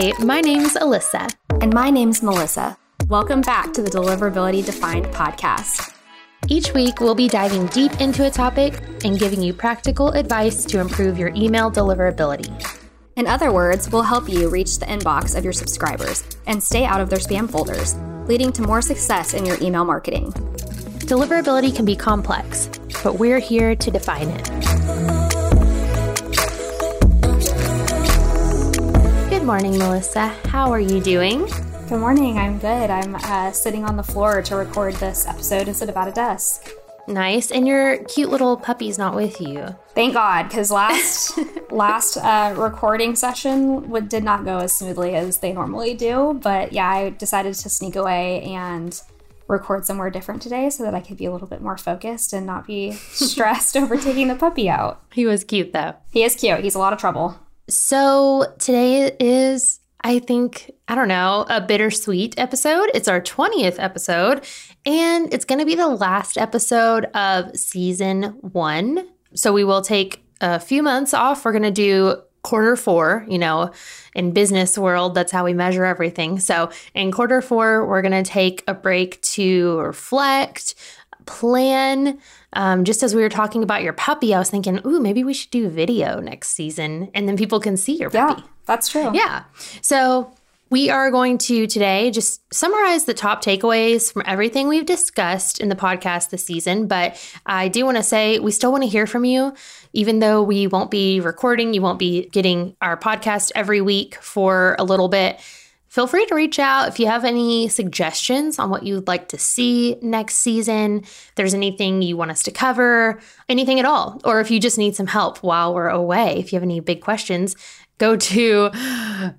Hi, my name's Alyssa. And my name's Melissa. Welcome back to the Deliverability Defined podcast. Each week, we'll be diving deep into a topic and giving you practical advice to improve your email deliverability. In other words, we'll help you reach the inbox of your subscribers and stay out of their spam folders, leading to more success in your email marketing. Deliverability can be complex, but we're here to define it. Morning, Melissa. How are you doing? Good morning. I'm good. I'm uh, sitting on the floor to record this episode instead of at a desk. Nice. And your cute little puppy's not with you. Thank God, because last last uh, recording session would, did not go as smoothly as they normally do. But yeah, I decided to sneak away and record somewhere different today so that I could be a little bit more focused and not be stressed over taking the puppy out. He was cute though. He is cute. He's a lot of trouble. So today is I think, I don't know, a bittersweet episode. It's our 20th episode, and it's going to be the last episode of season one. So we will take a few months off. We're going to do quarter four, you know, in business world, that's how we measure everything. So in quarter four, we're going to take a break to reflect, plan. Um, just as we were talking about your puppy, I was thinking, ooh, maybe we should do video next season and then people can see your puppy. Yeah, that's true. Yeah. So we are going to today just summarize the top takeaways from everything we've discussed in the podcast this season. But I do want to say we still want to hear from you, even though we won't be recording, you won't be getting our podcast every week for a little bit Feel free to reach out if you have any suggestions on what you'd like to see next season. If there's anything you want us to cover, anything at all, or if you just need some help while we're away. If you have any big questions, go to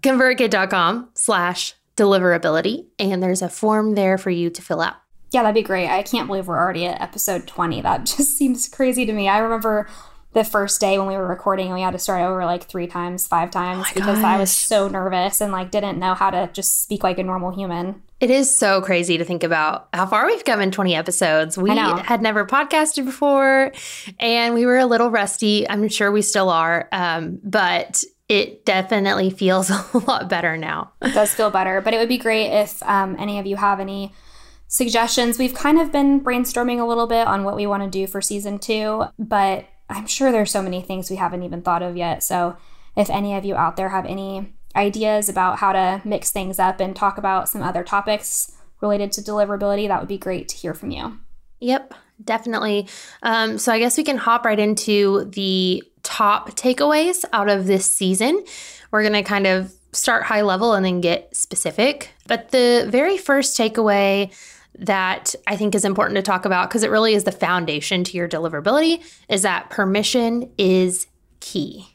convertkit.com slash deliverability and there's a form there for you to fill out. Yeah, that'd be great. I can't believe we're already at episode 20. That just seems crazy to me. I remember the first day when we were recording we had to start over like three times five times oh because gosh. i was so nervous and like didn't know how to just speak like a normal human. It is so crazy to think about how far we've come in 20 episodes. We had never podcasted before and we were a little rusty. I'm sure we still are um, but it definitely feels a lot better now. It does feel better but it would be great if um, any of you have any suggestions. We've kind of been brainstorming a little bit on what we want to do for season two but I'm sure there's so many things we haven't even thought of yet. So if any of you out there have any ideas about how to mix things up and talk about some other topics related to deliverability, that would be great to hear from you. Yep, definitely. Um, so I guess we can hop right into the top takeaways out of this season. We're going to kind of start high level and then get specific. But the very first takeaway that I think is important to talk about because it really is the foundation to your deliverability is that permission is key.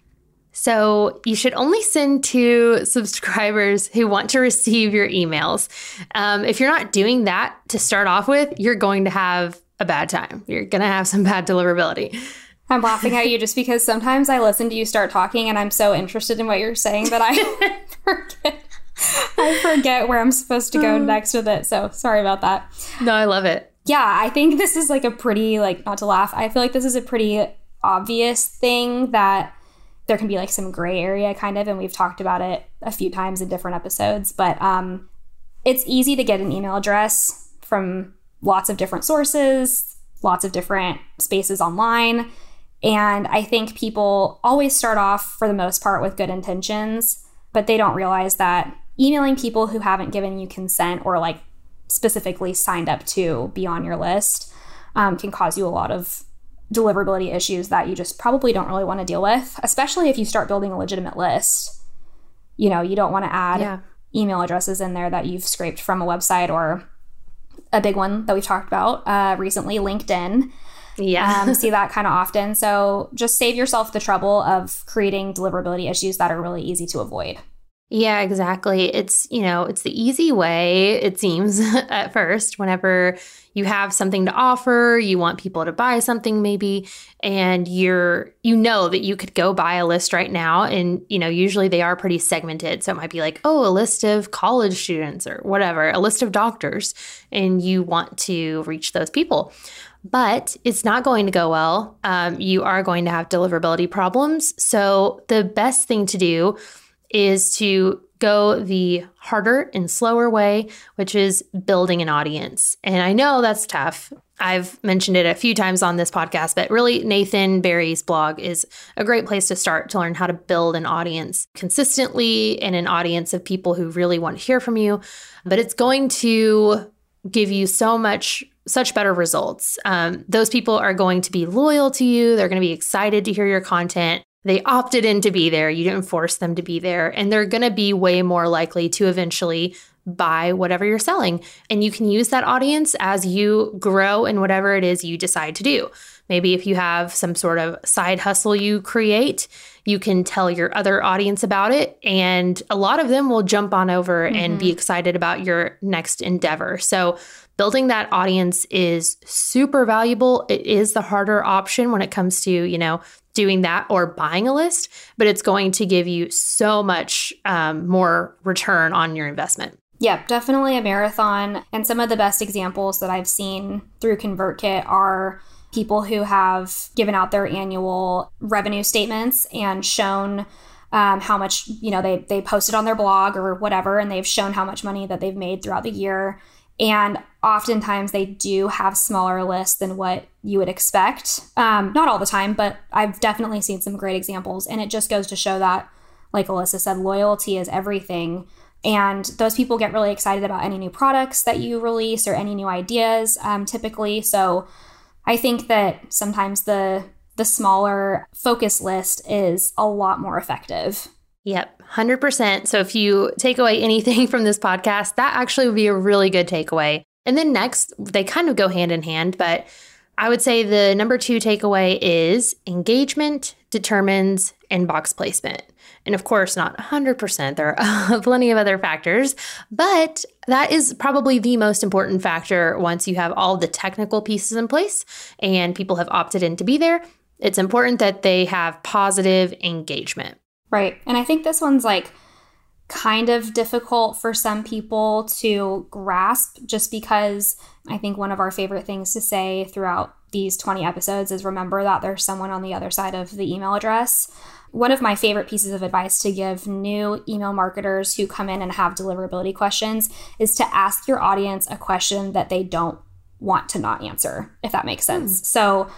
So you should only send to subscribers who want to receive your emails. Um, if you're not doing that to start off with, you're going to have a bad time. You're going to have some bad deliverability. I'm laughing at you just because sometimes I listen to you start talking and I'm so interested in what you're saying that I forget I forget where I'm supposed to go next with it. So sorry about that. No, I love it. Yeah, I think this is like a pretty, like, not to laugh, I feel like this is a pretty obvious thing that there can be like some gray area kind of, and we've talked about it a few times in different episodes, but um, it's easy to get an email address from lots of different sources, lots of different spaces online. And I think people always start off, for the most part, with good intentions, but they don't realize that emailing people who haven't given you consent or like specifically signed up to be on your list um, can cause you a lot of deliverability issues that you just probably don't really want to deal with, especially if you start building a legitimate list. You know, you don't want to add yeah. email addresses in there that you've scraped from a website or a big one that we've talked about uh, recently, LinkedIn. Yeah. um, see that kind of often. So just save yourself the trouble of creating deliverability issues that are really easy to avoid. Yeah, exactly. It's, you know, it's the easy way, it seems, at first, whenever you have something to offer, you want people to buy something maybe, and you're, you know, that you could go buy a list right now. And, you know, usually they are pretty segmented. So it might be like, oh, a list of college students or whatever, a list of doctors, and you want to reach those people but it's not going to go well. Um, you are going to have deliverability problems. So, the best thing to do is to go the harder and slower way, which is building an audience. And I know that's tough. I've mentioned it a few times on this podcast, but really, Nathan Barry's blog is a great place to start to learn how to build an audience consistently and an audience of people who really want to hear from you. But it's going to give you so much such better results. Um, those people are going to be loyal to you. They're going to be excited to hear your content. They opted in to be there. You didn't force them to be there. And they're going to be way more likely to eventually buy whatever you're selling. And you can use that audience as you grow in whatever it is you decide to do. Maybe if you have some sort of side hustle you create, you can tell your other audience about it. And a lot of them will jump on over mm-hmm. and be mm-hmm. excited about your next endeavor. So, building that audience is super valuable. It is the harder option when it comes to, you know, doing that or buying a list, but it's going to give you so much um, more return on your investment. Yep, definitely a marathon. And some of the best examples that I've seen through ConvertKit are people who have given out their annual revenue statements and shown um, how much you know they they posted on their blog or whatever, and they've shown how much money that they've made throughout the year. And oftentimes they do have smaller lists than what you would expect. Um, not all the time, but I've definitely seen some great examples. And it just goes to show that, like Alyssa said, loyalty is everything. And those people get really excited about any new products that you release or any new ideas, um, typically. So I think that sometimes the the smaller focus list is a lot more effective. Yep, 100%. So if you take away anything from this podcast, that actually would be a really good takeaway. And then next, they kind of go hand in hand, but I would say the number two takeaway is engagement determines inbox placement. And of course, not 100%. There are plenty of other factors, but that is probably the most important factor once you have all the technical pieces in place and people have opted in to be there. It's important that they have positive engagement. Right. And I think this one's like kind of difficult for some people to grasp just because I think one of our favorite things to say throughout these 20 episodes is remember that there's someone on the other side of the email address. One of my favorite pieces of advice to give new email marketers who come in and have deliverability questions is to ask your audience a question that they don't want to not answer, if that makes sense. Mm. So,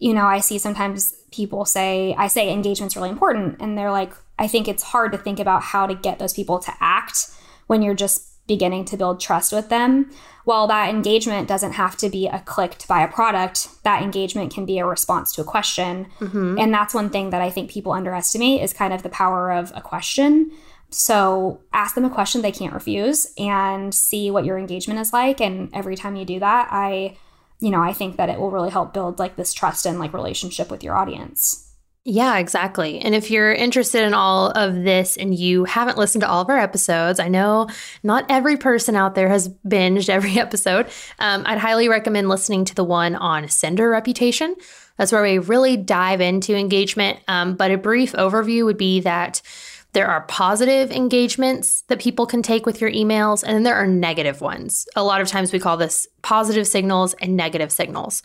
you know, I see sometimes people say, I say engagement's really important, and they're like, I think it's hard to think about how to get those people to act when you're just beginning to build trust with them. While that engagement doesn't have to be a click to buy a product, that engagement can be a response to a question. Mm-hmm. And that's one thing that I think people underestimate is kind of the power of a question. So ask them a question they can't refuse and see what your engagement is like. And every time you do that, I, you know, I think that it will really help build like this trust and like relationship with your audience. Yeah, exactly. And if you're interested in all of this and you haven't listened to all of our episodes, I know not every person out there has binged every episode. Um, I'd highly recommend listening to the one on sender reputation. That's where we really dive into engagement. Um, but a brief overview would be that there are positive engagements that people can take with your emails, and then there are negative ones. A lot of times we call this positive signals and negative signals.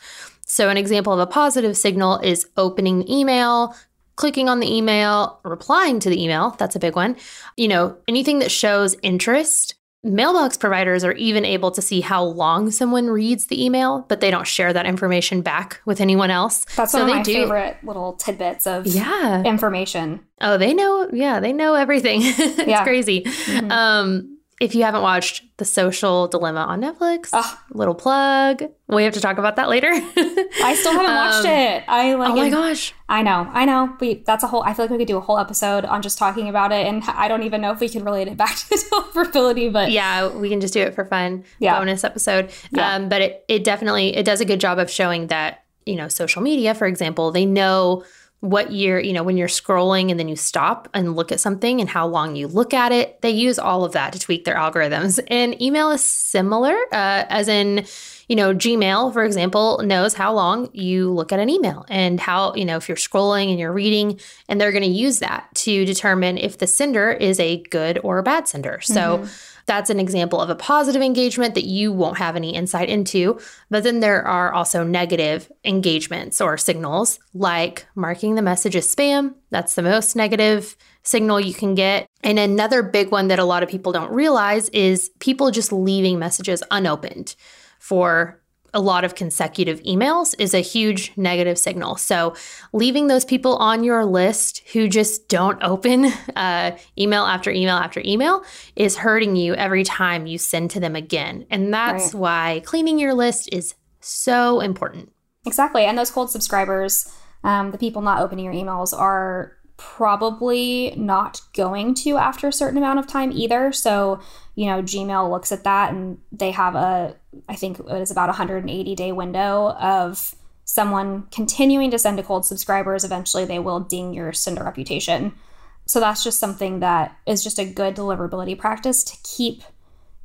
So, an example of a positive signal is opening the email, clicking on the email, replying to the email. That's a big one. You know, anything that shows interest. Mailbox providers are even able to see how long someone reads the email, but they don't share that information back with anyone else. That's so one of my do. favorite little tidbits of yeah. information. Oh, they know. Yeah, they know everything. it's yeah. crazy. Mm-hmm. Um, if you haven't watched The Social Dilemma on Netflix, little plug. We have to talk about that later. I still haven't watched um, it. I like. Oh my gosh! I know, I know. We that's a whole. I feel like we could do a whole episode on just talking about it, and I don't even know if we can relate it back to deliverability. But yeah, we can just do it for fun. Yeah. bonus episode. Yeah. Um, but it it definitely it does a good job of showing that you know social media, for example, they know what you're, you know, when you're scrolling and then you stop and look at something and how long you look at it. They use all of that to tweak their algorithms. And email is similar, uh, as in, you know, Gmail, for example, knows how long you look at an email and how, you know, if you're scrolling and you're reading, and they're going to use that to determine if the sender is a good or a bad sender. So, mm-hmm that's an example of a positive engagement that you won't have any insight into. But then there are also negative engagements or signals, like marking the message as spam. That's the most negative signal you can get. And another big one that a lot of people don't realize is people just leaving messages unopened for a lot of consecutive emails is a huge negative signal. So, leaving those people on your list who just don't open uh, email after email after email is hurting you every time you send to them again. And that's right. why cleaning your list is so important. Exactly. And those cold subscribers, um, the people not opening your emails, are probably not going to after a certain amount of time either. So, you know, Gmail looks at that and they have a, I think it is about 180 day window of someone continuing to send to cold subscribers. Eventually, they will ding your sender reputation. So, that's just something that is just a good deliverability practice to keep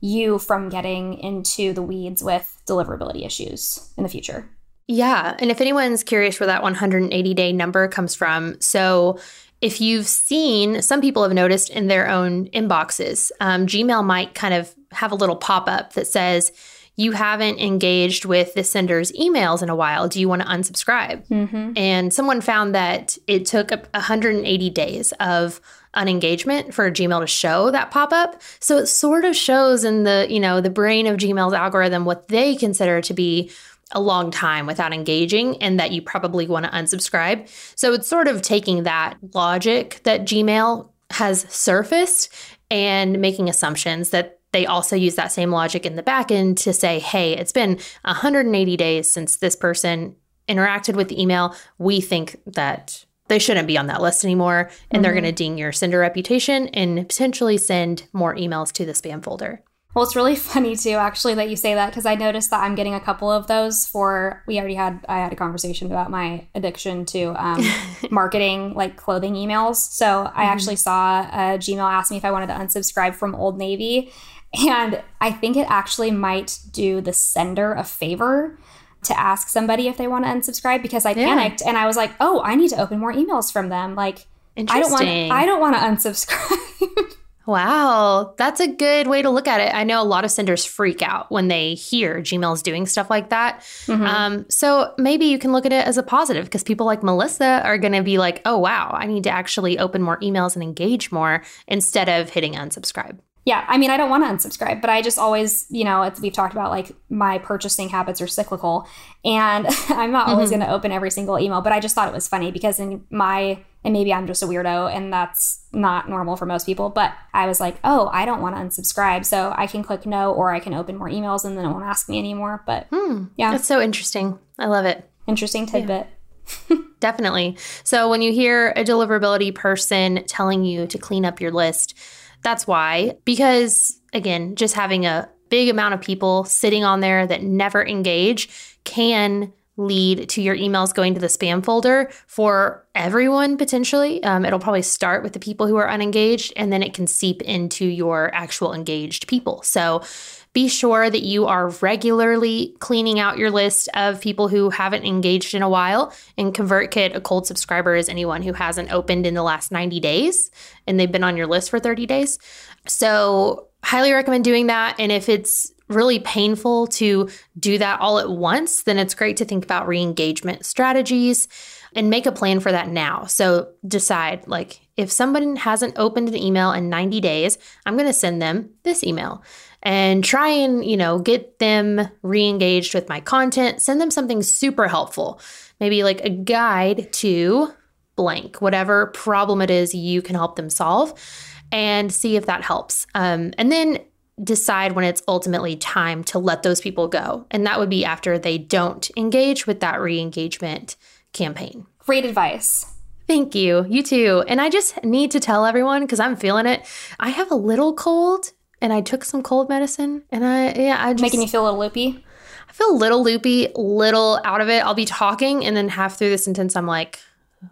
you from getting into the weeds with deliverability issues in the future. Yeah. And if anyone's curious where that 180 day number comes from, so if you've seen, some people have noticed in their own inboxes, um, Gmail might kind of have a little pop up that says, you haven't engaged with the sender's emails in a while. Do you want to unsubscribe? Mm-hmm. And someone found that it took 180 days of unengagement for Gmail to show that pop up. So it sort of shows in the, you know, the brain of Gmail's algorithm what they consider to be a long time without engaging and that you probably want to unsubscribe. So it's sort of taking that logic that Gmail has surfaced and making assumptions that they also use that same logic in the backend to say, hey, it's been 180 days since this person interacted with the email. We think that they shouldn't be on that list anymore. And mm-hmm. they're going to ding your sender reputation and potentially send more emails to the spam folder. Well, it's really funny too, actually, that you say that because I noticed that I'm getting a couple of those for. We already had I had a conversation about my addiction to um, marketing, like clothing emails. So mm-hmm. I actually saw a Gmail ask me if I wanted to unsubscribe from Old Navy, and I think it actually might do the sender a favor to ask somebody if they want to unsubscribe because I yeah. panicked and I was like, oh, I need to open more emails from them. Like, I don't want I don't want to unsubscribe. Wow, that's a good way to look at it. I know a lot of senders freak out when they hear Gmail's doing stuff like that. Mm-hmm. Um, so maybe you can look at it as a positive because people like Melissa are going to be like, oh, wow, I need to actually open more emails and engage more instead of hitting unsubscribe yeah, I mean, I don't want to unsubscribe, but I just always, you know, we've talked about like my purchasing habits are cyclical, and I'm not always mm-hmm. going to open every single email. But I just thought it was funny because in my, and maybe I'm just a weirdo, and that's not normal for most people. But I was like, oh, I don't want to unsubscribe, so I can click no, or I can open more emails, and then it won't ask me anymore. But hmm, yeah, that's so interesting. I love it. Interesting tidbit. Yeah. Definitely. So when you hear a deliverability person telling you to clean up your list that's why, because again, just having a big amount of people sitting on there that never engage can lead to your emails going to the spam folder for everyone potentially. Um, it'll probably start with the people who are unengaged and then it can seep into your actual engaged people. So be sure that you are regularly cleaning out your list of people who haven't engaged in a while. And ConvertKit, a cold subscriber, is anyone who hasn't opened in the last 90 days and they've been on your list for 30 days. So, highly recommend doing that. And if it's really painful to do that all at once, then it's great to think about re engagement strategies and make a plan for that now. So decide like if someone hasn't opened an email in 90 days, I'm going to send them this email and try and, you know, get them re-engaged with my content, send them something super helpful. Maybe like a guide to blank, whatever problem it is you can help them solve and see if that helps. Um, and then decide when it's ultimately time to let those people go. And that would be after they don't engage with that re engagement campaign. Great advice. Thank you. You too. And I just need to tell everyone because I'm feeling it. I have a little cold and I took some cold medicine and I yeah, I just making you feel a little loopy. I feel a little loopy, little out of it. I'll be talking and then half through the sentence I'm like,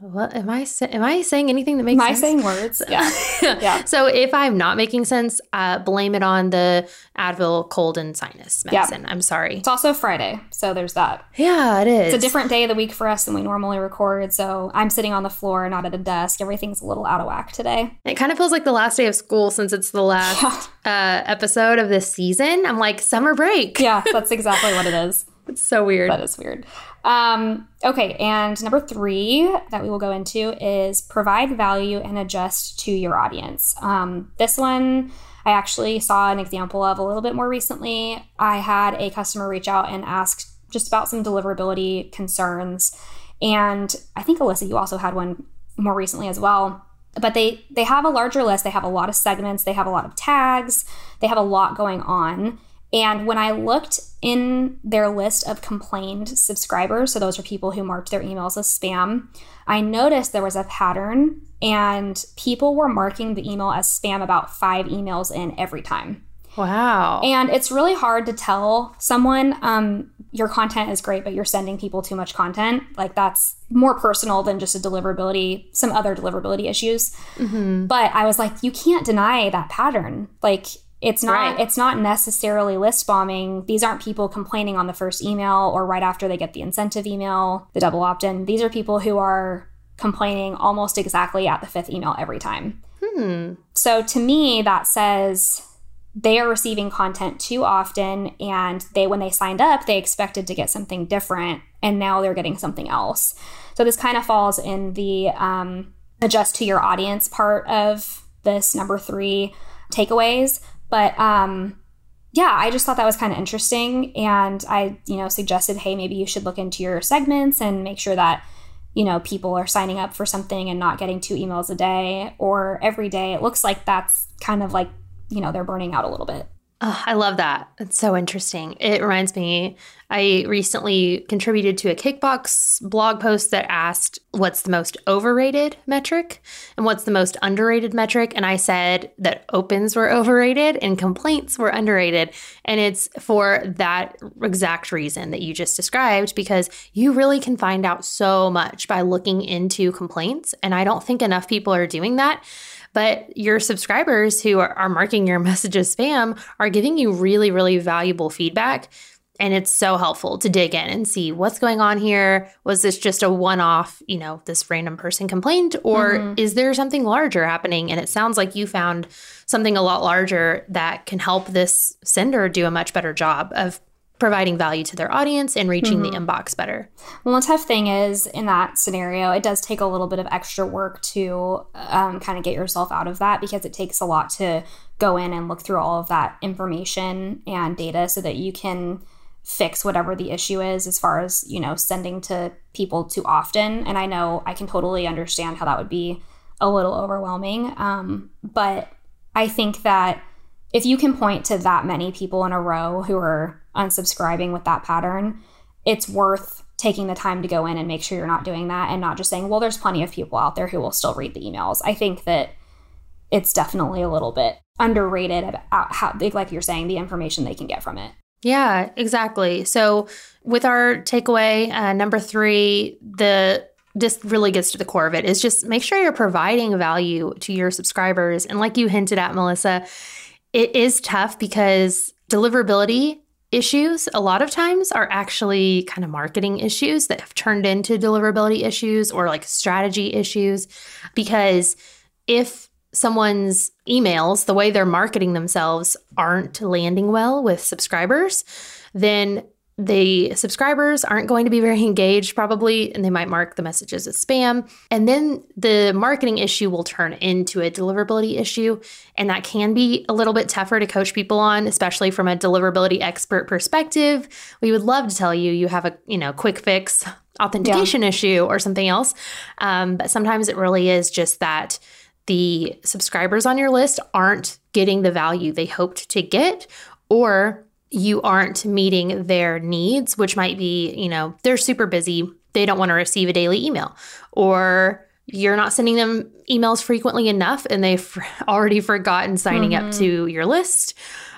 what am I sa- am I saying anything that makes am sense? I saying words? Yeah. yeah. So if I'm not making sense, uh, blame it on the Advil cold and sinus medicine. Yeah. I'm sorry. It's also Friday, so there's that. Yeah, it is. It's a different day of the week for us than we normally record. So I'm sitting on the floor, not at a desk. Everything's a little out of whack today. It kind of feels like the last day of school since it's the last uh, episode of this season. I'm like summer break. yeah, that's exactly what it is. it's so weird. That is weird. Um, okay, and number three that we will go into is provide value and adjust to your audience. Um, this one I actually saw an example of a little bit more recently. I had a customer reach out and asked just about some deliverability concerns. And I think Alyssa, you also had one more recently as well. But they they have a larger list. They have a lot of segments. They have a lot of tags. They have a lot going on. And when I looked in their list of complained subscribers, so those are people who marked their emails as spam, I noticed there was a pattern and people were marking the email as spam about five emails in every time. Wow. And it's really hard to tell someone um, your content is great, but you're sending people too much content. Like that's more personal than just a deliverability, some other deliverability issues. Mm-hmm. But I was like, you can't deny that pattern. Like it's not right. it's not necessarily list bombing. These aren't people complaining on the first email or right after they get the incentive email, the double opt-in. These are people who are complaining almost exactly at the fifth email every time. Hmm. So to me that says they are receiving content too often and they when they signed up they expected to get something different and now they're getting something else so this kind of falls in the um, adjust to your audience part of this number three takeaways but um, yeah i just thought that was kind of interesting and i you know suggested hey maybe you should look into your segments and make sure that you know people are signing up for something and not getting two emails a day or every day it looks like that's kind of like you know, they're burning out a little bit. Oh, I love that. It's so interesting. It reminds me, I recently contributed to a Kickbox blog post that asked what's the most overrated metric and what's the most underrated metric. And I said that opens were overrated and complaints were underrated. And it's for that exact reason that you just described, because you really can find out so much by looking into complaints. And I don't think enough people are doing that. But your subscribers who are, are marking your messages spam are giving you really, really valuable feedback. And it's so helpful to dig in and see what's going on here. Was this just a one off, you know, this random person complained, or mm-hmm. is there something larger happening? And it sounds like you found something a lot larger that can help this sender do a much better job of providing value to their audience and reaching mm-hmm. the inbox better. Well, the tough thing is in that scenario, it does take a little bit of extra work to um, kind of get yourself out of that because it takes a lot to go in and look through all of that information and data so that you can fix whatever the issue is as far as you know sending to people too often and i know i can totally understand how that would be a little overwhelming um, but i think that if you can point to that many people in a row who are unsubscribing with that pattern, it's worth taking the time to go in and make sure you're not doing that and not just saying, well, there's plenty of people out there who will still read the emails. I think that it's definitely a little bit underrated about how, like you're saying, the information they can get from it. Yeah, exactly. So, with our takeaway, uh, number three, the just really gets to the core of it is just make sure you're providing value to your subscribers. And like you hinted at, Melissa, it is tough because deliverability issues a lot of times are actually kind of marketing issues that have turned into deliverability issues or like strategy issues because if someone's emails the way they're marketing themselves aren't landing well with subscribers then the subscribers aren't going to be very engaged probably and they might mark the messages as spam. And then the marketing issue will turn into a deliverability issue. And that can be a little bit tougher to coach people on especially from a deliverability expert perspective. We would love to tell you you have a you know quick fix authentication yeah. issue or something else. Um, but sometimes it really is just that the subscribers on your list aren't getting the value they hoped to get or you aren't meeting their needs, which might be, you know, they're super busy, they don't want to receive a daily email, or you're not sending them emails frequently enough and they've already forgotten signing mm-hmm. up to your list.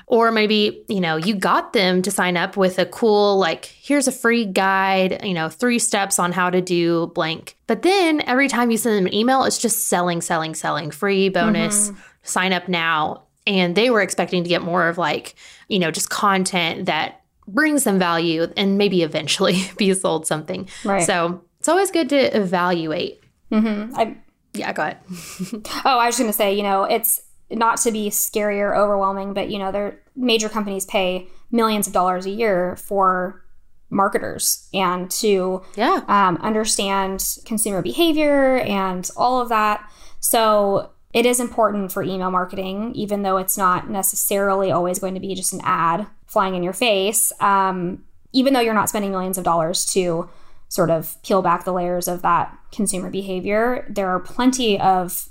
Or maybe, you know, you got them to sign up with a cool, like, here's a free guide, you know, three steps on how to do blank. But then every time you send them an email, it's just selling, selling, selling, free bonus, mm-hmm. sign up now and they were expecting to get more of like you know just content that brings them value and maybe eventually be sold something right so it's always good to evaluate mm-hmm. I, yeah go ahead oh i was going to say you know it's not to be scary or overwhelming but you know their major companies pay millions of dollars a year for marketers and to Yeah. um, understand consumer behavior and all of that. So it is important for email marketing, even though it's not necessarily always going to be just an ad flying in your face. Um, even though you're not spending millions of dollars to sort of peel back the layers of that consumer behavior, there are plenty of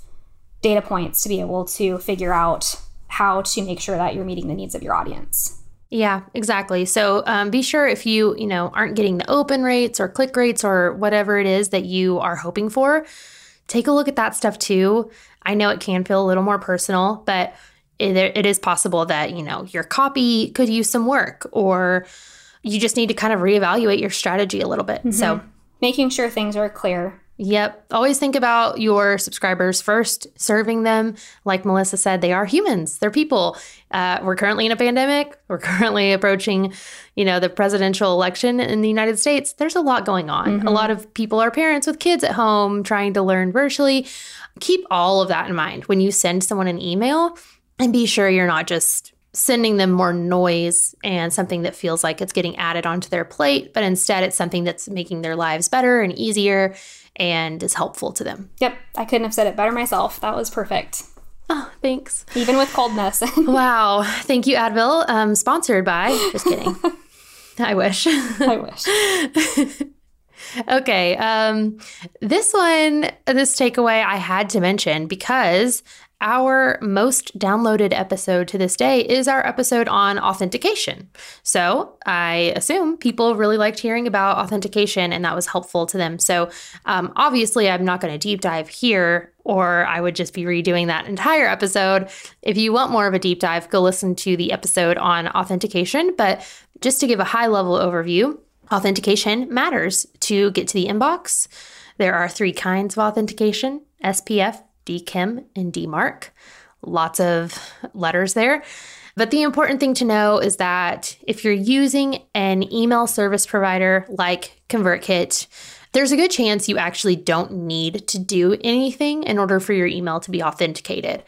data points to be able to figure out how to make sure that you're meeting the needs of your audience. Yeah, exactly. So um, be sure if you, you know, aren't getting the open rates or click rates or whatever it is that you are hoping for, take a look at that stuff too. I know it can feel a little more personal, but it, it is possible that, you know, your copy could use some work or you just need to kind of reevaluate your strategy a little bit. So, Making sure things are clear. Yep. Always think about your subscribers first, serving them. Like Melissa said, they are humans, they're people. Uh, we're currently in a pandemic. We're currently approaching, you know, the presidential election in the United States. There's a lot going on. A lot of people are parents with kids at home trying to learn virtually. Keep all of that in mind when you send someone an email and be sure you're not just sending them more noise and something that feels like it's getting added onto their plate, but instead it's something that's making their lives better and easier and is helpful to them. Yep, I couldn't have said it better myself. That was perfect. Oh, thanks. Even with coldness. Wow. Thank you, Advil. Um, sponsored by. Just kidding. I wish. I wish. okay. Um, this one, this takeaway I had to mention because our most downloaded episode to this day is our episode on authentication. So I assume people really liked hearing about authentication and that was helpful to them. So um, obviously, I'm not going to deep dive here. Or I would just be redoing that entire episode. If you want more of a deep dive, go listen to the episode on authentication. But just to give a high level overview, authentication matters to get to the inbox. There are three kinds of authentication SPF, DKIM, and DMARC. Lots of letters there. But the important thing to know is that if you're using an email service provider like ConvertKit, there's a good chance you actually don't need to do anything in order for your email to be authenticated.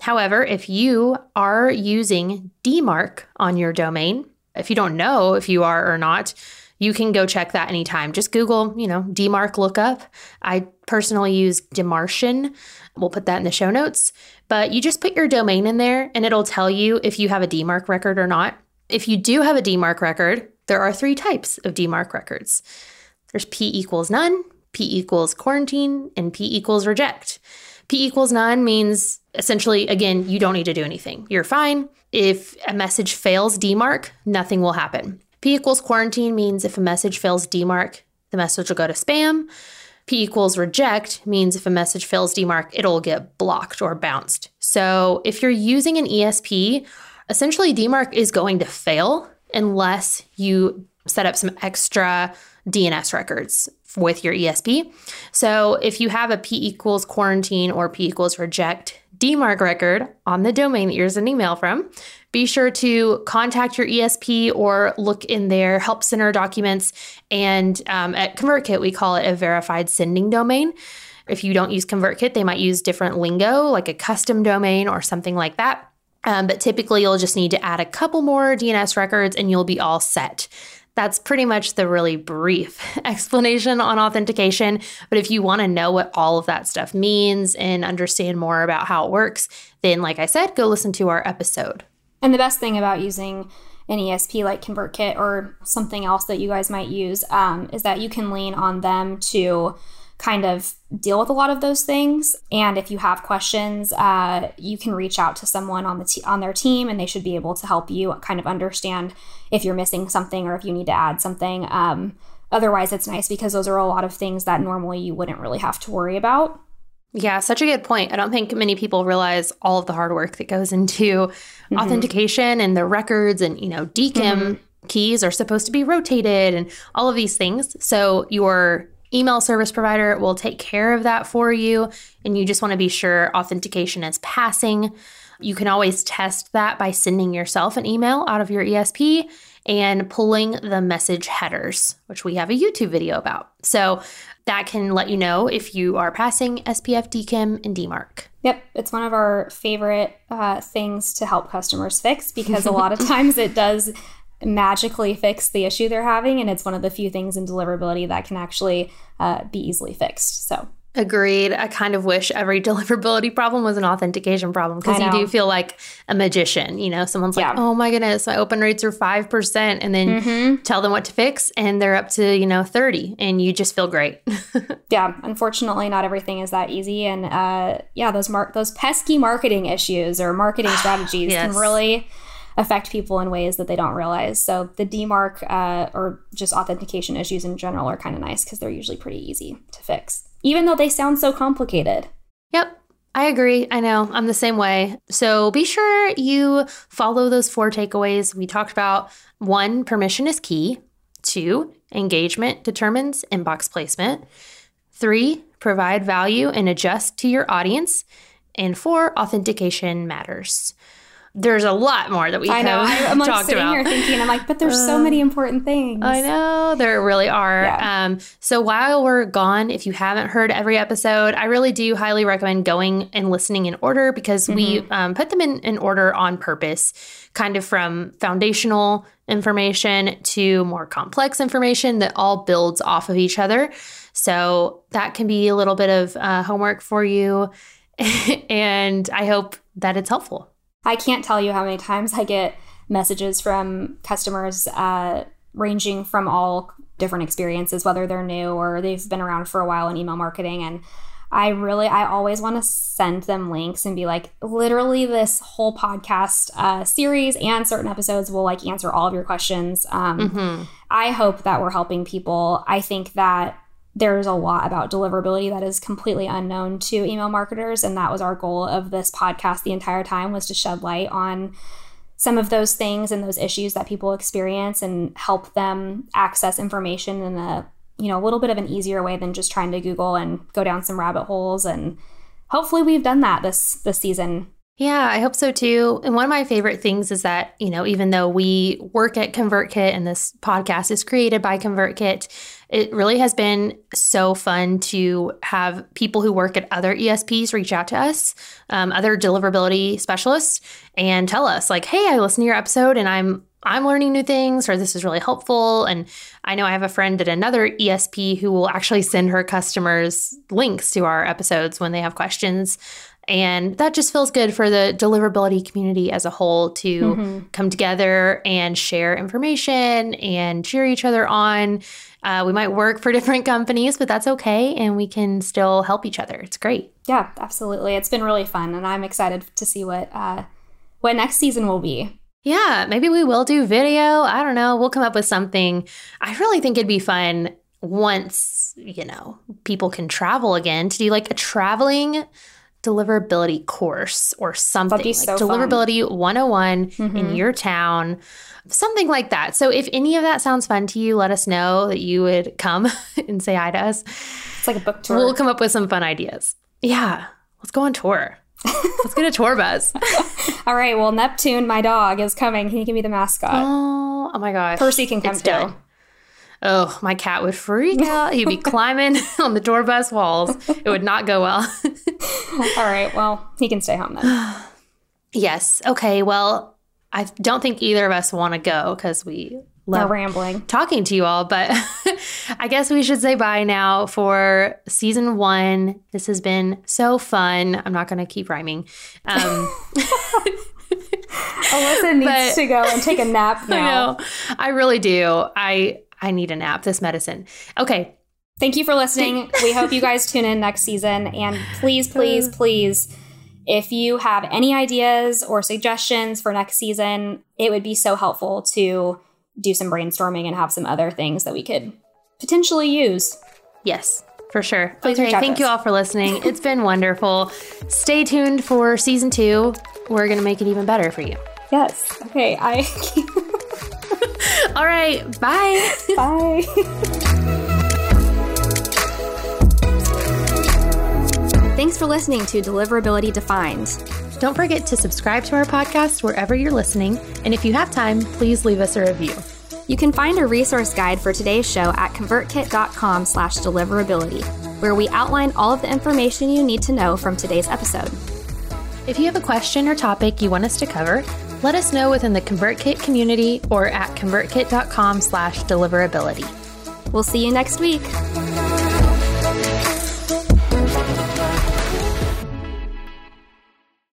However, if you are using DMARC on your domain, if you don't know if you are or not, you can go check that anytime. Just Google, you know, DMARC lookup. I personally use dmarcian. We'll put that in the show notes. But you just put your domain in there and it'll tell you if you have a DMARC record or not. If you do have a DMARC record, there are three types of DMARC records there's P equals none, P equals quarantine, and P equals reject. P equals none means essentially, again, you don't need to do anything. You're fine. If a message fails DMARC, nothing will happen. P equals quarantine means if a message fails DMARC, the message will go to spam. P equals reject means if a message fails DMARC, it'll get blocked or bounced. So if you're using an ESP, essentially DMARC is going to fail unless you set up some extra DNS records with your ESP. So if you have a P equals quarantine or P equals reject DMARC record on the domain that you're sending email from, be sure to contact your ESP or look in their help center documents. And um, at ConvertKit, we call it a verified sending domain. If you don't use ConvertKit, they might use different lingo, like a custom domain or something like that. Um, but typically, you'll just need to add a couple more DNS records and you'll be all set. That's pretty much the really brief explanation on authentication. But if you want to know what all of that stuff means and understand more about how it works, then, like I said, go listen to our episode. And the best thing about using an ESP like ConvertKit or something else that you guys might use um, is that you can lean on them to kind of deal with a lot of those things. And if you have questions, uh, you can reach out to someone on the t- on their team, and they should be able to help you kind of understand if you're missing something or if you need to add something. Um, otherwise, it's nice because those are a lot of things that normally you wouldn't really have to worry about. Yeah, such a good point. I don't think many people realize all of the hard work that goes into mm-hmm. authentication and the records and, you know, DKIM mm-hmm. keys are supposed to be rotated and all of these things. So your email service provider will take care of that for you. And you just want to be sure authentication is passing. You can always test that by sending yourself an email out of your ESP and pulling the message headers, which we have a YouTube video about. So that can let you know if you are passing SPF, DKIM, and DMARC. Yep, it's one of our favorite uh, things to help customers fix because a lot of times it does magically fix the issue they're having. And it's one of the few things in deliverability that can actually uh, be easily fixed. So Agreed. I kind of wish every deliverability problem was an authentication problem because you do feel like a magician. You know, someone's Yeah. like, oh my goodness, my open rates are 5%. And then Mm-hmm. tell them what to fix and they're up to, you know, 30 and you just feel great. yeah, unfortunately, not everything is that easy. And uh, yeah, those mar- those pesky marketing issues or marketing strategies Yes. can really affect people in ways that they don't realize. So the DMARC uh, or just authentication issues in general are kind of nice because they're usually pretty easy to fix, even though they sound so complicated. Yep. I agree. I know. I'm the same way. So be sure you follow those four takeaways we talked about. One, permission is key. Two, engagement determines inbox placement. Three, provide value and adjust to your audience. And four, authentication matters. There's a lot more that we I know. I'm like talked sitting about. here thinking, I'm like, but there's so many important things. I know there really are. Yeah. Um, so while we're gone, if you haven't heard every episode, I really do highly recommend going and listening in order because we um, put them in, in order on purpose, kind of from foundational information to more complex information that all builds off of each other. So that can be a little bit of uh, homework for you. and I hope that it's helpful. I can't tell you how many times I get messages from customers uh, ranging from all different experiences, whether they're new or they've been around for a while in email marketing. And I really, I always want to send them links and be like, literally, this whole podcast uh, series and certain episodes will like answer all of your questions. Um, I hope that we're helping people. I think that there's a lot about deliverability that is completely unknown to email marketers. And that was our goal of this podcast the entire time was to shed light on some of those things and those issues that people experience and help them access information in a you know a little bit of an easier way than just trying to google and go down some rabbit holes. And hopefully we've done that this this season. Yeah, I hope so too. And one of my favorite things is that, you know, even though we work at ConvertKit and this podcast is created by ConvertKit, it really has been so fun to have people who work at other ESPs reach out to us, um, other deliverability specialists, and tell us, like, hey, I listened to your episode and I'm I'm learning new things or this is really helpful. And I know I have a friend at another ESP who will actually send her customers links to our episodes when they have questions. And that just feels good for the deliverability community as a whole to come together and share information and cheer each other on. Uh, we might work for different companies, but that's okay. And we can still help each other. It's great. yeah absolutely it's been really fun and i'm excited to see what uh what next season will be Yeah, maybe we will do video. I don't know. We'll come up with something. I really think it'd be fun once, you know, people can travel again to do like a traveling deliverability course or something. be like so fun. deliverability 101 in mm-hmm. your town, something like that. So if any of that sounds fun to you, let us know that you would come and say hi to us. it's like a book tour We'll come up with some fun ideas. Yeah, let's go on tour. let's get a tour bus. all right well neptune my dog is coming he can you give me the mascot Oh, oh my gosh. percy can come It's too done. Oh, my cat would freak out. He'd be climbing on the tour bus walls. It would not go well. all right well he can stay home then yes. Okay. Well, I don't think either of us want to go because we we're love rambling talking to you all, but I guess we should say bye now for season one. This has been so fun. I'm not going to keep rhyming. Um, alyssa needs But- to go and take a nap now I know. I really do. I I need a nap. This medicine. Okay. Thank you for listening. We hope you guys tune in next season. And please, please, oh. please, if you have any ideas or suggestions for next season, it would be so helpful to do some brainstorming and have some other things that we could potentially use. Yes, for sure. Please okay, thank you all for listening. It's been wonderful. Stay tuned for season two. We're going to make it even better for you. Yes. Okay. I. All right, bye. Bye. Thanks for listening to Deliverability Defined. Don't forget to subscribe to our podcast wherever you're listening. And if you have time, please leave us a review. You can find a resource guide for today's show at convertkit.com slash deliverability, where we outline all of the information you need to know from today's episode. If you have a question or topic you want us to cover, Let us know within the ConvertKit community or at convertkit.com slash deliverability. We'll see you next week.